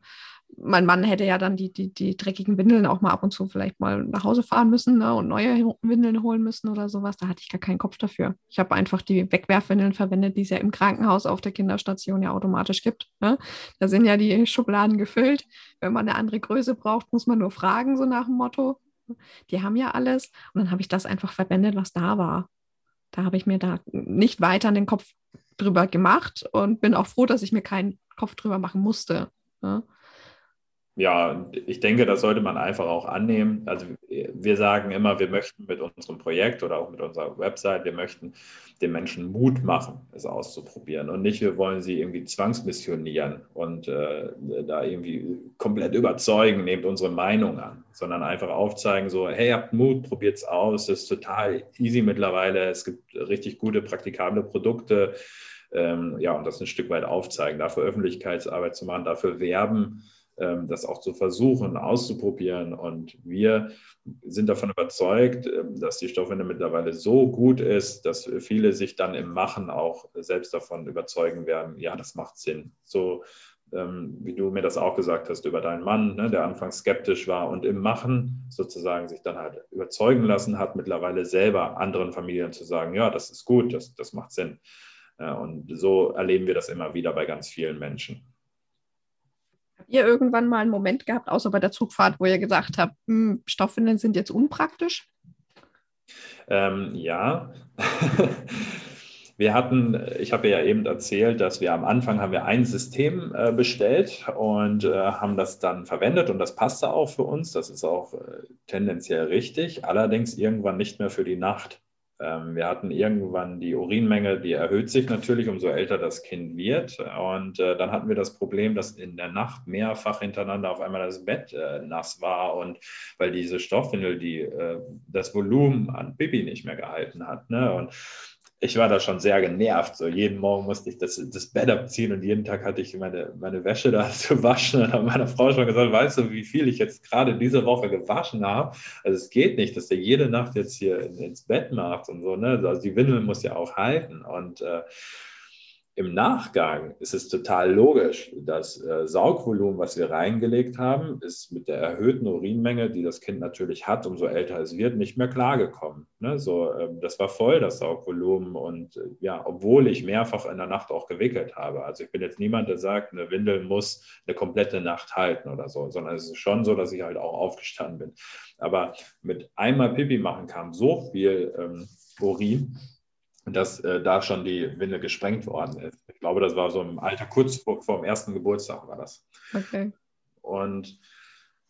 mein Mann hätte ja dann die, die, die dreckigen Windeln auch mal ab und zu vielleicht mal nach Hause fahren müssen ne, und neue Windeln holen müssen oder sowas. Da hatte ich gar keinen Kopf dafür. Ich habe einfach die Wegwerfwindeln verwendet, die es ja im Krankenhaus auf der Kinderstation ja automatisch gibt. Ne? Da sind ja die Schubladen gefüllt. Wenn man eine andere Größe braucht, muss man nur fragen, so nach dem Motto. Die haben ja alles. Und dann habe ich das einfach verwendet, was da war. Da habe ich mir da nicht weiter den Kopf drüber gemacht und bin auch froh, dass ich mir keinen Kopf drüber machen musste. Ne? Ja, ich denke, das sollte man einfach auch annehmen. Also wir sagen immer, wir möchten mit unserem Projekt oder auch mit unserer Website, wir möchten den Menschen Mut machen, es auszuprobieren und nicht, wir wollen sie irgendwie zwangsmissionieren und äh, da irgendwie komplett überzeugen, nehmt unsere Meinung an, sondern einfach aufzeigen, so, hey, habt Mut, probiert es aus, das ist total easy mittlerweile, es gibt richtig gute, praktikable Produkte, ähm, ja, und das ein Stück weit aufzeigen, dafür Öffentlichkeitsarbeit zu machen, dafür werben, das auch zu versuchen, auszuprobieren. Und wir sind davon überzeugt, ähm, dass die Stoffwende mittlerweile so gut ist, dass viele sich dann im Machen auch selbst davon überzeugen werden, ja, das macht Sinn. So ähm, wie du mir das auch gesagt hast über deinen Mann, ne, der anfangs skeptisch war und im Machen sozusagen sich dann halt überzeugen lassen hat, mittlerweile selber anderen Familien zu sagen, ja, das ist gut, das, das macht Sinn. Und so erleben wir das immer wieder bei ganz vielen Menschen ihr irgendwann mal einen Moment gehabt, außer bei der Zugfahrt, wo ihr gesagt habt, hm, Stoffwindeln sind jetzt unpraktisch? Ähm, ja. [laughs] wir hatten, ich habe ja eben erzählt, dass wir am Anfang haben wir ein System äh, bestellt und äh, haben das dann verwendet und das passte auch für uns. Das ist auch äh, tendenziell richtig, allerdings irgendwann nicht mehr für die Nacht. Ähm, wir hatten irgendwann die Urinmenge, die erhöht sich natürlich, umso älter das Kind wird. Und äh, dann hatten wir das Problem, dass in der Nacht mehrfach hintereinander auf einmal das Bett äh, nass war und weil diese Stoffwindel die äh, das Volumen an Pipi nicht mehr gehalten hat. Ne? Und ich war da schon sehr genervt. So jeden Morgen musste ich das, das Bett abziehen und jeden Tag hatte ich meine, meine Wäsche da [laughs] zu waschen. Und habe meiner Frau schon gesagt, weißt du, wie viel ich jetzt gerade diese Woche gewaschen habe? Also es geht nicht, dass der jede Nacht jetzt hier ins Bett macht und so. Ne? Also die Windel muss ja auch halten. Und äh, im Nachgang ist es total logisch. Das äh, Saugvolumen, was wir reingelegt haben, ist mit der erhöhten Urinmenge, die das Kind natürlich hat, umso älter es wird, nicht mehr klargekommen. Ne? So, äh, das war voll, das Saugvolumen. Und äh, ja, obwohl ich mehrfach in der Nacht auch gewickelt habe. Also ich bin jetzt niemand, der sagt, eine Windel muss eine komplette Nacht halten oder so, sondern es ist schon so, dass ich halt auch aufgestanden bin. Aber mit einmal Pipi machen kam so viel ähm, Urin, dass äh, da schon die Windel gesprengt worden ist. Ich glaube, das war so im Alter kurz vor, vor dem ersten Geburtstag war das. Okay. Und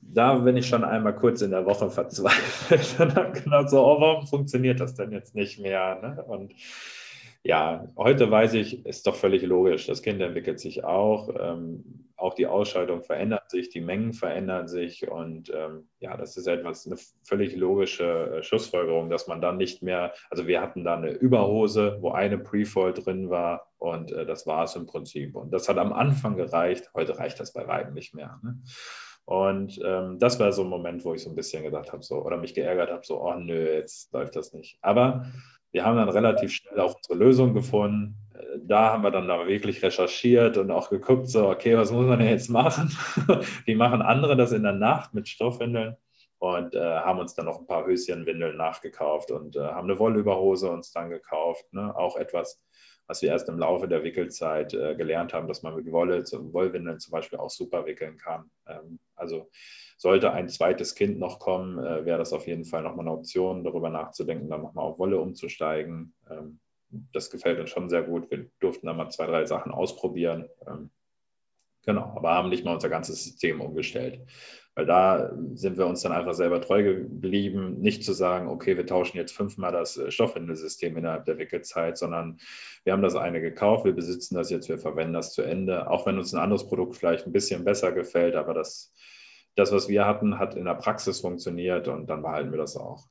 da bin ich schon einmal kurz in der Woche verzweifelt [laughs] und habe gedacht, so, oh, warum funktioniert das denn jetzt nicht mehr? Ne? Und ja, heute weiß ich, ist doch völlig logisch. Das Kind entwickelt sich auch. Ähm, auch die Ausschaltung verändert sich, die Mengen verändern sich. Und ähm, ja, das ist etwas, eine völlig logische äh, Schlussfolgerung, dass man dann nicht mehr, also wir hatten da eine Überhose, wo eine Prefold drin war und äh, das war es im Prinzip. Und das hat am Anfang gereicht. Heute reicht das bei weitem nicht mehr. Ne? Und ähm, das war so ein Moment, wo ich so ein bisschen gedacht habe, so, oder mich geärgert habe, so, oh nö, jetzt läuft das nicht. Aber wir haben dann relativ schnell auch unsere Lösung gefunden. Äh, da haben wir dann aber wirklich recherchiert und auch geguckt, so, okay, was muss man denn jetzt machen? [laughs] Wie machen andere das in der Nacht mit Stoffwindeln? Und äh, haben uns dann noch ein paar Höschenwindeln nachgekauft und äh, haben eine Wollüberhose uns dann gekauft. Ne? Auch etwas, was wir erst im Laufe der Wickelzeit äh, gelernt haben, dass man mit Wolle, Wollwindeln zum Beispiel auch super wickeln kann. Ähm, also sollte ein zweites Kind noch kommen, äh, wäre das auf jeden Fall nochmal eine Option, darüber nachzudenken, dann nochmal auf Wolle umzusteigen. Ähm, das gefällt uns schon sehr gut. Wir durften da mal zwei, drei Sachen ausprobieren. Ähm, genau, aber haben nicht mal unser ganzes System umgestellt. Weil da sind wir uns dann einfach selber treu geblieben, nicht zu sagen, okay, wir tauschen jetzt fünfmal das äh, Stoffwindelsystem innerhalb der Wickelzeit, sondern wir haben das eine gekauft, wir besitzen das jetzt, wir verwenden das zu Ende. Auch wenn uns ein anderes Produkt vielleicht ein bisschen besser gefällt, aber das das, was wir hatten, hat in der Praxis funktioniert und dann behalten wir das auch.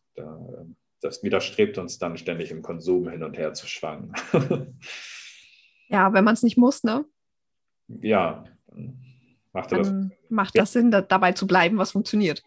Das widerstrebt uns dann ständig im Konsum hin und her zu schwanken. [laughs] ja, wenn man es nicht muss, ne? Ja, macht, das, macht das Sinn, da, dabei zu bleiben, was funktioniert.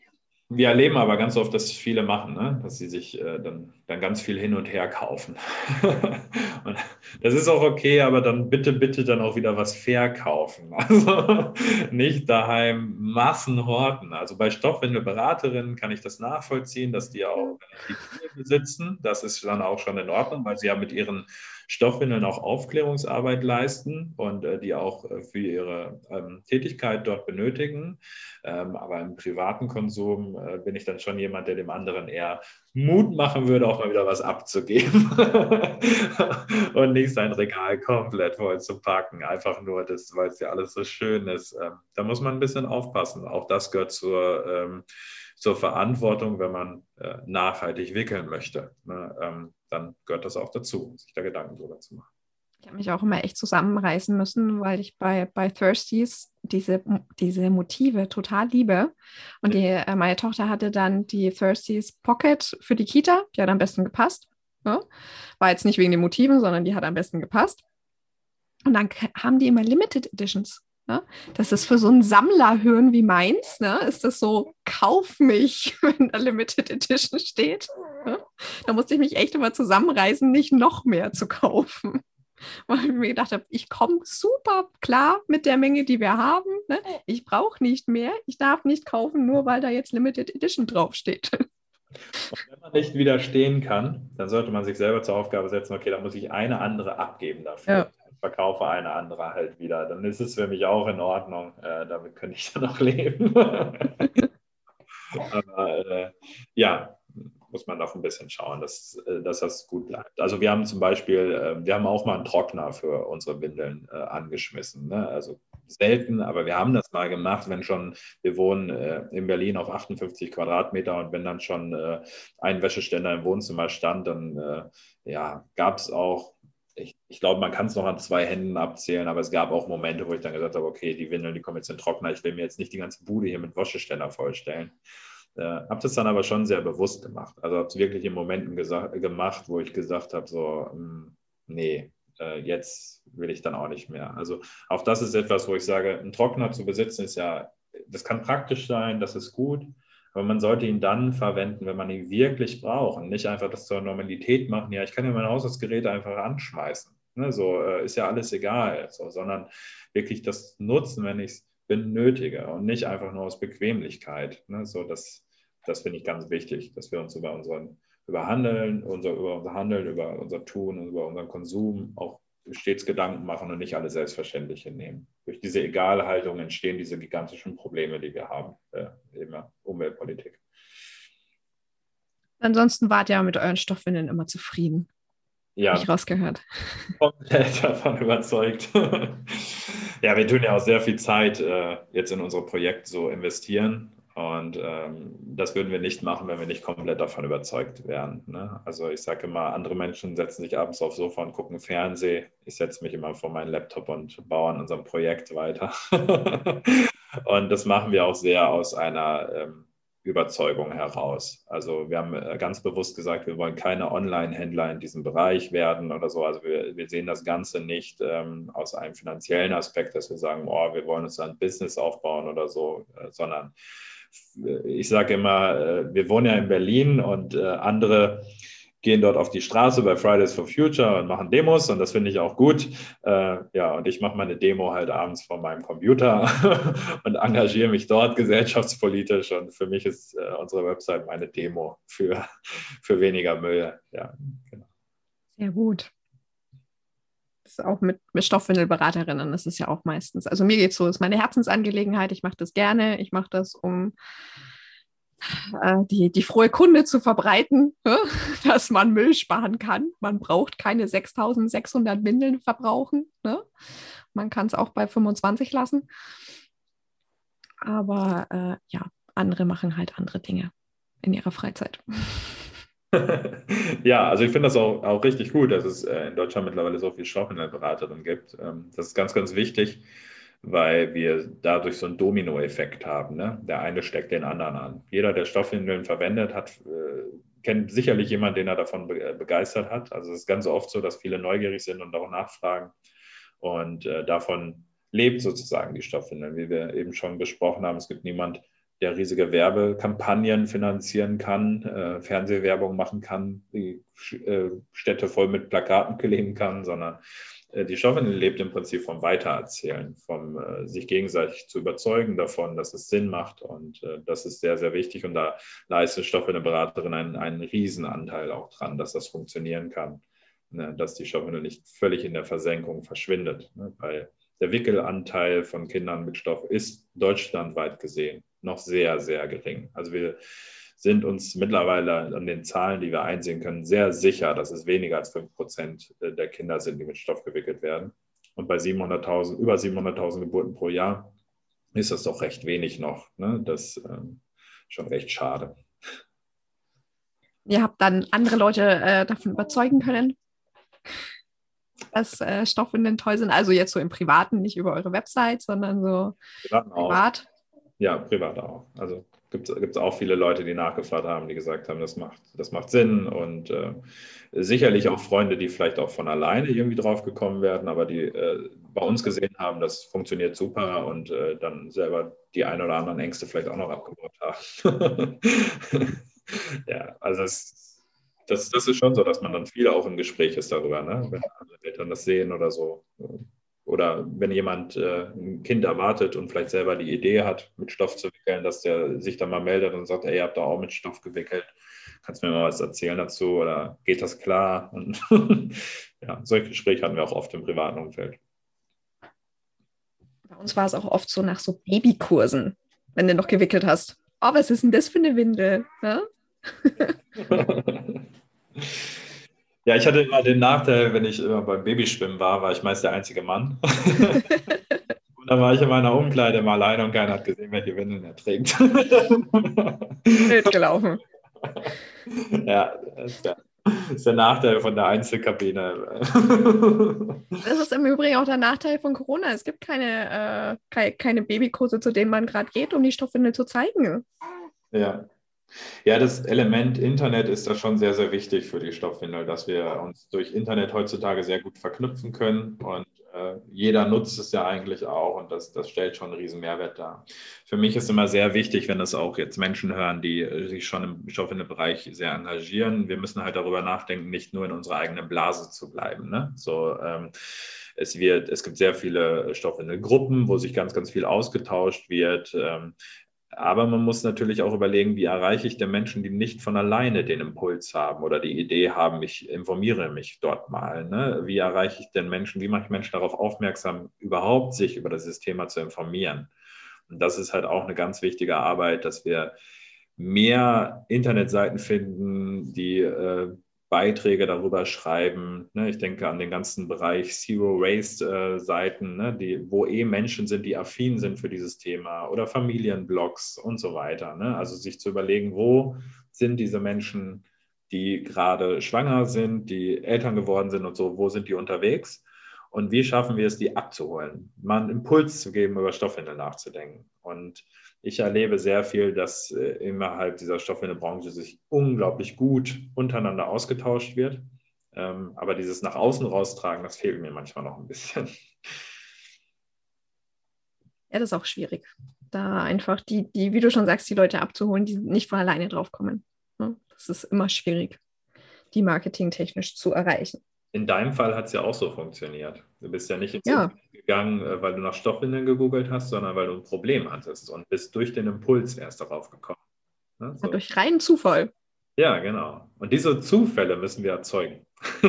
Wir erleben aber ganz oft, dass viele machen, ne? dass sie sich äh, dann, dann ganz viel hin und her kaufen. [laughs] und das ist auch okay, aber dann bitte, bitte dann auch wieder was verkaufen. [laughs] Also nicht daheim Massen horten. Also bei Stoffwindelberaterinnen kann ich das nachvollziehen, dass die auch relativ viel besitzen. Das ist dann auch schon in Ordnung, weil sie ja mit ihren Stoffwindeln auch Aufklärungsarbeit leisten und äh, die auch äh, für ihre ähm, Tätigkeit dort benötigen. Ähm, aber im privaten Konsum äh, bin ich dann schon jemand, der dem anderen eher Mut machen würde, auch mal wieder was abzugeben [laughs] und nicht sein Regal komplett voll zu packen, einfach nur, weil es ja alles so schön ist. Ähm, da muss man ein bisschen aufpassen. Auch das gehört zur ähm, zur Verantwortung, wenn man äh, nachhaltig wickeln möchte. Ne? Ähm, dann gehört das auch dazu, sich da Gedanken drüber zu machen. Ich habe mich auch immer echt zusammenreißen müssen, weil ich bei, bei Thirsties diese, diese Motive total liebe. Und die, äh, meine Tochter hatte dann die Thirsties Pocket für die Kita, die hat am besten gepasst. Ne? War jetzt nicht wegen den Motiven, sondern die hat am besten gepasst. Und dann haben die immer Limited Editions. Ne? Das ist für so ein Sammlerhirn wie meins, ne? ist das so, kauf mich, [laughs] wenn da Limited Edition steht. Ne? Da musste ich mich echt immer zusammenreißen, nicht noch mehr zu kaufen. [laughs] Weil ich mir gedacht habe, ich komme super klar mit der Menge, die wir haben. Ne? Ich brauche nicht mehr. Ich darf nicht kaufen, nur weil da jetzt Limited Edition draufsteht. [laughs] Und wenn man nicht widerstehen kann, dann sollte man sich selber zur Aufgabe setzen, okay, da muss ich eine andere abgeben dafür. Ja verkaufe eine andere halt wieder. Dann ist es für mich auch in Ordnung. Äh, damit könnte ich [laughs] dann auch leben. [laughs] Aber äh, ja, muss man auch ein bisschen schauen, dass, äh, dass das gut bleibt. Also wir haben zum Beispiel, äh, wir haben auch mal einen Trockner für unsere Windeln äh, angeschmissen. Ne? Also selten, aber wir haben das mal gemacht, wenn schon, wir wohnen äh, in Berlin auf 58 Quadratmeter und wenn dann schon äh, ein Wäscheständer im Wohnzimmer stand, dann äh, ja, gab es auch ich, glaube, man kann es noch an zwei Händen abzählen, aber es gab auch Momente, wo ich dann gesagt habe, okay, die Windeln, die kommen jetzt in den Trockner, ich will mir jetzt nicht die ganze Bude hier mit Wascheständer vollstellen. Äh, habe das dann aber schon sehr bewusst gemacht. Also habe es wirklich in Momenten gemacht, wo ich gesagt habe, so, mh, hm, nee, äh, jetzt will ich dann auch nicht mehr. Also auch das ist etwas, wo ich sage, einen Trockner zu besitzen ist ja, das kann praktisch sein, das ist gut, aber man sollte ihn dann verwenden, wenn man ihn wirklich braucht und nicht einfach das zur Normalität machen. Ja, ich kann ja mein Haushaltsgerät einfach anschmeißen. Ne, so äh, ist ja alles egal, so, sondern wirklich das nutzen, wenn ich es benötige und nicht einfach nur aus Bequemlichkeit. Ne, so das, das finde ich ganz wichtig, dass wir uns über unseren über Handeln, unser, über unser Handeln, über unser Tun und über unseren Konsum auch stets Gedanken machen und nicht alles selbstverständlich hinnehmen. Durch diese Egalhaltung entstehen diese gigantischen Probleme, die wir haben äh, in der Umweltpolitik. Ansonsten wart ihr mit euren Stoffwindeln immer zufrieden. Ja, ich rausgehört. [laughs] Komplett davon überzeugt. [laughs] ja, wir tun ja auch sehr viel Zeit äh, jetzt in unsere Projekte so investieren. Und ähm, das würden wir nicht machen, wenn wir nicht komplett davon überzeugt wären. Ne? Also ich sage immer, andere Menschen setzen sich abends aufs Sofa und gucken Fernsehen. Ich setze mich immer vor meinen Laptop und baue an unserem Projekt weiter. [laughs] und das machen wir auch sehr aus einer ähm, Überzeugung heraus. Also wir haben äh, ganz bewusst gesagt, wir wollen keine Online-Händler in diesem Bereich werden oder so. Also wir, wir sehen das Ganze nicht ähm, aus einem finanziellen Aspekt, dass wir sagen, oh, wir wollen uns ein Business aufbauen oder so, äh, sondern ich sage immer, äh, wir wohnen ja in Berlin und äh, andere gehen dort auf die Straße bei Fridays for Future und machen Demos und das finde ich auch gut. Äh, ja, und ich mache meine Demo halt abends vor meinem Computer [laughs] und engagiere mich dort gesellschaftspolitisch und für mich ist unsere Website meine Demo für, [laughs] für weniger Müll. Ja, genau. Sehr gut ist auch mit, mit Stoffwindelberaterinnen, das ist ja auch meistens. Also mir geht es so, ist meine Herzensangelegenheit, ich mache das gerne, ich mache das, um äh, die, die frohe Kunde zu verbreiten, [laughs] ne? dass man Müll sparen kann. Man braucht keine 6600 Windeln verbrauchen. Ne? Man kann es auch bei 25 lassen. Aber äh, ja, andere machen halt andere Dinge in ihrer Freizeit. [laughs] ja, also ich finde das auch, auch richtig gut, dass es äh, in Deutschland mittlerweile so viel Stoffwindelberaterin gibt. Ähm, das ist ganz, ganz wichtig, weil wir dadurch so einen Dominoeffekt haben. Ne? Der eine steckt den anderen an. Jeder, der Stoffwindeln verwendet, hat, äh, kennt sicherlich jemanden, den er davon be begeistert hat. Also es ist ganz oft so, dass viele neugierig sind und auch nachfragen. Und äh, davon lebt sozusagen die Stoffwindeln, wie wir eben schon besprochen haben. Es gibt niemanden, der riesige Werbekampagnen finanzieren kann, äh, Fernsehwerbung machen kann, die äh, Städte voll mit Plakaten [laughs] kleben kann, sondern äh, die Stoffwindel lebt im Prinzip vom Weitererzählen, vom äh, sich gegenseitig zu überzeugen davon, dass es Sinn macht. Und äh, das ist sehr, sehr wichtig. Und da leistet Stoffwindelberaterin einen, einen Riesenanteil auch dran, dass das funktionieren kann, ne? dass die Stoffwindel nicht völlig in der Versenkung verschwindet. Ne? Weil der Wickelanteil von Kindern mit Stoff ist deutschlandweit gesehen noch sehr, sehr gering. Also wir sind uns mittlerweile an den Zahlen, die wir einsehen können, sehr sicher, dass es weniger als 5 Prozent der Kinder sind, die mit Stoff gewickelt werden. Und bei 700.000, über 700.000 Geburten pro Jahr ist das doch recht wenig noch. Ne? Das ist ähm, schon recht schade. Ihr habt dann andere Leute äh, davon überzeugen können, dass äh, Stoffwindeln toll sind. Also jetzt so im Privaten, nicht über eure Website, sondern so privat. Ja, privat auch. Also gibt es auch viele Leute, die nachgefragt haben, die gesagt haben, das macht, das macht Sinn und äh, sicherlich auch Freunde, die vielleicht auch von alleine irgendwie drauf gekommen werden, aber die äh, bei uns gesehen haben, das funktioniert super und äh, dann selber die ein oder anderen Ängste vielleicht auch noch abgebaut haben. [laughs] ja, also das, das, das ist schon so, dass man dann viel auch im Gespräch ist darüber, ne? wenn andere Eltern das sehen oder so. Oder wenn jemand äh, ein Kind erwartet und vielleicht selber die Idee hat, mit Stoff zu wickeln, dass der sich dann mal meldet und sagt, ey, ihr habt da auch mit Stoff gewickelt, kannst du mir mal was erzählen dazu oder geht das klar? Und [laughs] ja, solche Gespräche hatten wir auch oft im privaten Umfeld. Bei uns war es auch oft so nach so Babykursen, wenn du noch gewickelt hast. Oh, was ist denn das für eine Windel? Ja? [laughs] [laughs] Ja, ich hatte immer den Nachteil, wenn ich immer beim Babyschwimmen war, war ich meist der einzige Mann. [laughs] und dann war ich in meiner Umkleide mal alleine und keiner hat gesehen, welche Windeln er trägt. [laughs] Blöd gelaufen. [laughs] Ja, das ist der, das ist der Nachteil von der Einzelkabine. Das ist im Übrigen auch der Nachteil von Corona. Es gibt keine, äh, keine Babykurse, zu denen man gerade geht, um die Stoffwindel zu zeigen. Ja, ja, das Element Internet ist da schon sehr, sehr wichtig für die Stoffwindel, dass wir uns durch Internet heutzutage sehr gut verknüpfen können und äh, jeder nutzt es ja eigentlich auch und das, das stellt schon einen riesen Mehrwert dar. Für mich ist immer sehr wichtig, wenn das auch jetzt Menschen hören, die sich schon im Stoffwindelbereich sehr engagieren. Wir müssen halt darüber nachdenken, nicht nur in unserer eigenen Blase zu bleiben. Ne? So, ähm, es, wird, es gibt sehr viele Stoffwindelgruppen, wo sich ganz, ganz viel ausgetauscht wird. Ähm, aber man muss natürlich auch überlegen, wie erreiche ich denn Menschen, die nicht von alleine den Impuls haben oder die Idee haben, ich informiere mich dort mal. Ne? Wie erreiche ich denn Menschen, wie mache ich Menschen darauf aufmerksam, überhaupt sich über dieses Thema zu informieren? Und das ist halt auch eine ganz wichtige Arbeit, dass wir mehr Internetseiten finden, die äh, Beiträge darüber schreiben. Ne? Ich denke an den ganzen Bereich Zero Waste-Seiten, äh, ne? wo eh Menschen sind, die affin sind für dieses Thema oder Familienblogs und so weiter. Ne? Also sich zu überlegen, wo sind diese Menschen, die gerade schwanger sind, die Eltern geworden sind und so, wo sind die unterwegs? Und wie schaffen wir es, die abzuholen? Mal einen Impuls zu geben, über Stoffwindel nachzudenken. Und ich erlebe sehr viel, dass äh, innerhalb dieser Stoffwindelbranche sich unglaublich gut untereinander ausgetauscht wird. Ähm, aber dieses nach außen raustragen, das fehlt mir manchmal noch ein bisschen. Ja, das ist auch schwierig. Da einfach die, die, wie du schon sagst, die Leute abzuholen, die nicht von alleine drauf kommen. Ne? Das ist immer schwierig, die marketingtechnisch zu erreichen in deinem Fall hat es ja auch so funktioniert. Du bist ja nicht ins ja. gegangen, äh, weil du nach Stoffwindeln gegoogelt hast, sondern weil du ein Problem hattest und bist durch den Impuls erst darauf gekommen. Ne? So. durch reinen Zufall. Ja, genau. Und diese Zufälle müssen wir erzeugen. [laughs]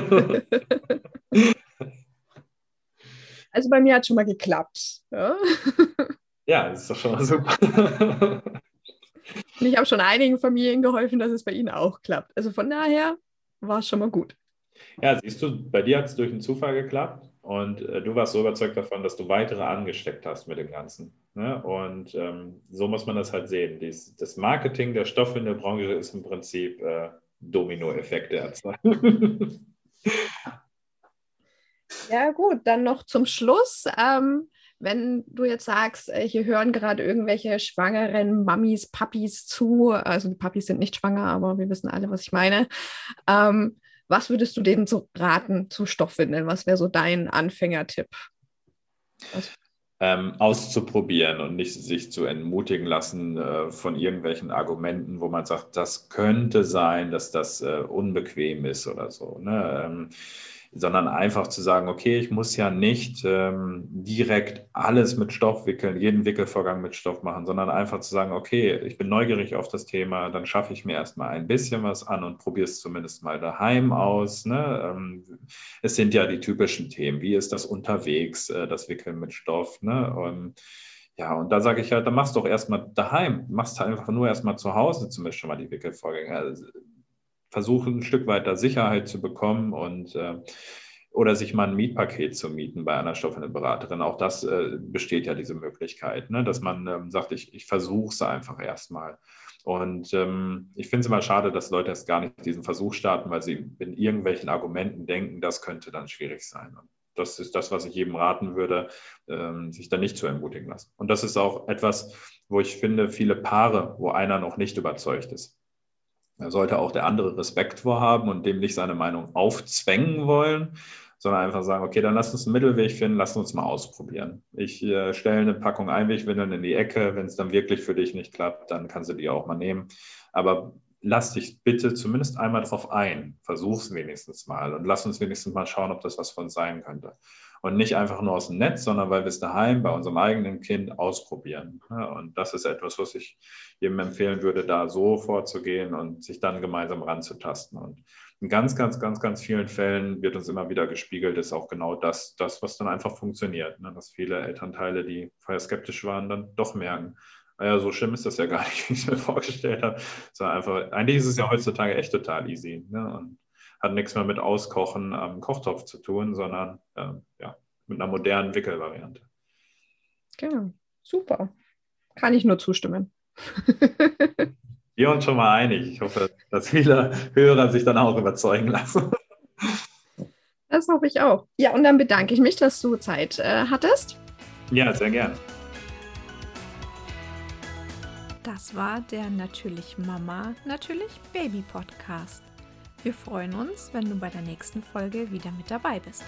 also bei mir hat es schon mal geklappt. Ja, [laughs] ja das ist doch schon mal super. [laughs] Und ich habe schon einigen Familien geholfen, dass es bei ihnen auch klappt. Also von daher war es schon mal gut. Ja, siehst du, bei dir hat es durch einen Zufall geklappt und äh, du warst so überzeugt davon, dass du weitere angesteckt hast mit dem Ganzen. Ne? Und ähm, so muss man das halt sehen. Dies, das Marketing der Stoffe in der Branche ist im Prinzip äh, Dominoeffekte erzeugen. [laughs] ja, gut, dann noch zum Schluss. Ähm, wenn du jetzt sagst, äh, hier hören gerade irgendwelche schwangeren Mamis, Papis zu, also die Papis sind nicht schwanger, aber wir wissen alle, was ich meine. Ähm, was würdest du denen so raten zu Stoffwindeln? Was wäre so dein Anfängertipp? Ähm, auszuprobieren und nicht sich zu entmutigen lassen äh, von irgendwelchen Argumenten, wo man sagt, das könnte sein, dass das äh, unbequem ist oder so. Ne? Ähm, sondern einfach zu sagen, okay, ich muss ja nicht ähm, direkt alles mit Stoff wickeln, jeden Wickelvorgang mit Stoff machen, sondern einfach zu sagen, okay, ich bin neugierig auf das Thema, dann schaffe ich mir erstmal ein bisschen was an und probiere es zumindest mal daheim aus. Ne? Ähm, es sind ja die typischen Themen, wie ist das unterwegs, äh, das Wickeln mit Stoff. Ne? Und, ja, und da sage ich halt, dann machst du doch erstmal daheim, machst einfach nur erstmal zu Hause zumindest schon mal die Wickelvorgänge. Also, versuchen, ein Stück weiter Sicherheit zu bekommen und äh, oder sich mal ein Mietpaket zu mieten bei einer Stoffwindelberaterin. Auch das äh, besteht ja diese Möglichkeit, ne? dass man ähm, sagt, ich, ich versuche es einfach erstmal. Und ähm, ich finde es immer schade, dass Leute erst gar nicht diesen Versuch starten, weil sie in irgendwelchen Argumenten denken, das könnte dann schwierig sein. Und das ist das, was ich jedem raten würde, ähm, sich da nicht zu ermutigen lassen. Und das ist auch etwas, wo ich finde, viele Paare, wo einer noch nicht überzeugt ist. Da sollte auch der andere Respekt vorhaben und dem nicht seine Meinung aufzwängen wollen, sondern einfach sagen, okay, dann lass uns einen Mittelweg finden, lass uns mal ausprobieren. Ich äh, stelle eine Packung Einwegwindeln in die Ecke, wenn es dann wirklich für dich nicht klappt, dann kannst du die auch mal nehmen. Aber lass dich bitte zumindest einmal drauf ein. Versuch es wenigstens mal und lass uns wenigstens mal schauen, ob das was von uns sein könnte. Und nicht einfach nur aus dem Netz, sondern weil wir es daheim bei unserem eigenen Kind ausprobieren. Und das ist etwas, was ich jedem empfehlen würde, da so vorzugehen und sich dann gemeinsam ranzutasten. Und in ganz, ganz, ganz, ganz vielen Fällen wird uns immer wieder gespiegelt, ist auch genau das, das was dann einfach funktioniert. Ne? Dass viele Elternteile, die vorher skeptisch waren, dann doch merken, naja, so schlimm ist das ja gar nicht, [laughs] wie ich es mir vorgestellt habe. Sondern einfach, eigentlich ist es ja heutzutage echt total easy. Ne? Und hat nichts mehr mit Auskochen am Kochtopf zu tun, sondern äh, ja, mit einer modernen Wickelvariante. Genau, super. Kann ich nur zustimmen. [laughs] Wir uns schon mal einig. Ich hoffe, dass viele Hörer sich dann auch überzeugen lassen. [laughs] Das hoffe ich auch. Ja, und dann bedanke ich mich, dass du Zeit äh, hattest. Ja, sehr gern. Das war der Natürlich Mama, Natürlich Baby Podcast. Wir freuen uns, wenn du bei der nächsten Folge wieder mit dabei bist.